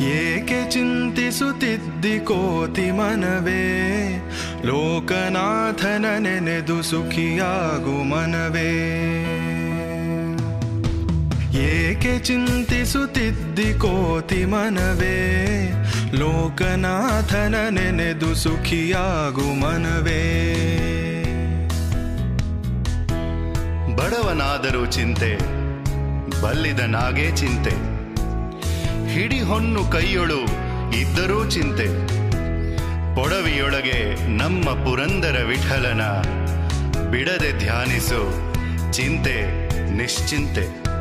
ಏಕೆ ಚಿಂತಿಸುತ್ತಿದ್ದಿ ಕೋತಿ ಮನವೇ? ಲೋಕನಾಥನ ನೆನೆದು ಸುಖಿಯಾಗು ಮನವೇ? ಏಕೆ ಚಿಂತಿಸುತ್ತಿದ್ದಿ ಕೋತಿ ಮನವೇ? ಲೋಕನಾಥನ ನೆನೆದು ಸುಖಿಯಾಗು ಮನವೇ? ಬಡವನಾದರೂ ಚಿಂತೆ ಬಲ್ಲಿದನಾಗೇ ಚಿಂತೆ. ಹಿಡಿ ಹೊನ್ನು ಕೈಯೊಳು ಇದ್ದರೂ ಚಿಂತೆ. ಪೊಡವಿಯೊಳಗೆ ನಮ್ಮ ಪುರಂದರ ವಿಠಲನ. ಬಿಡದೆ ಧ್ಯಾನಿಸು ಚಿಂತೆ ನಿಶ್ಚಿಂತೆ.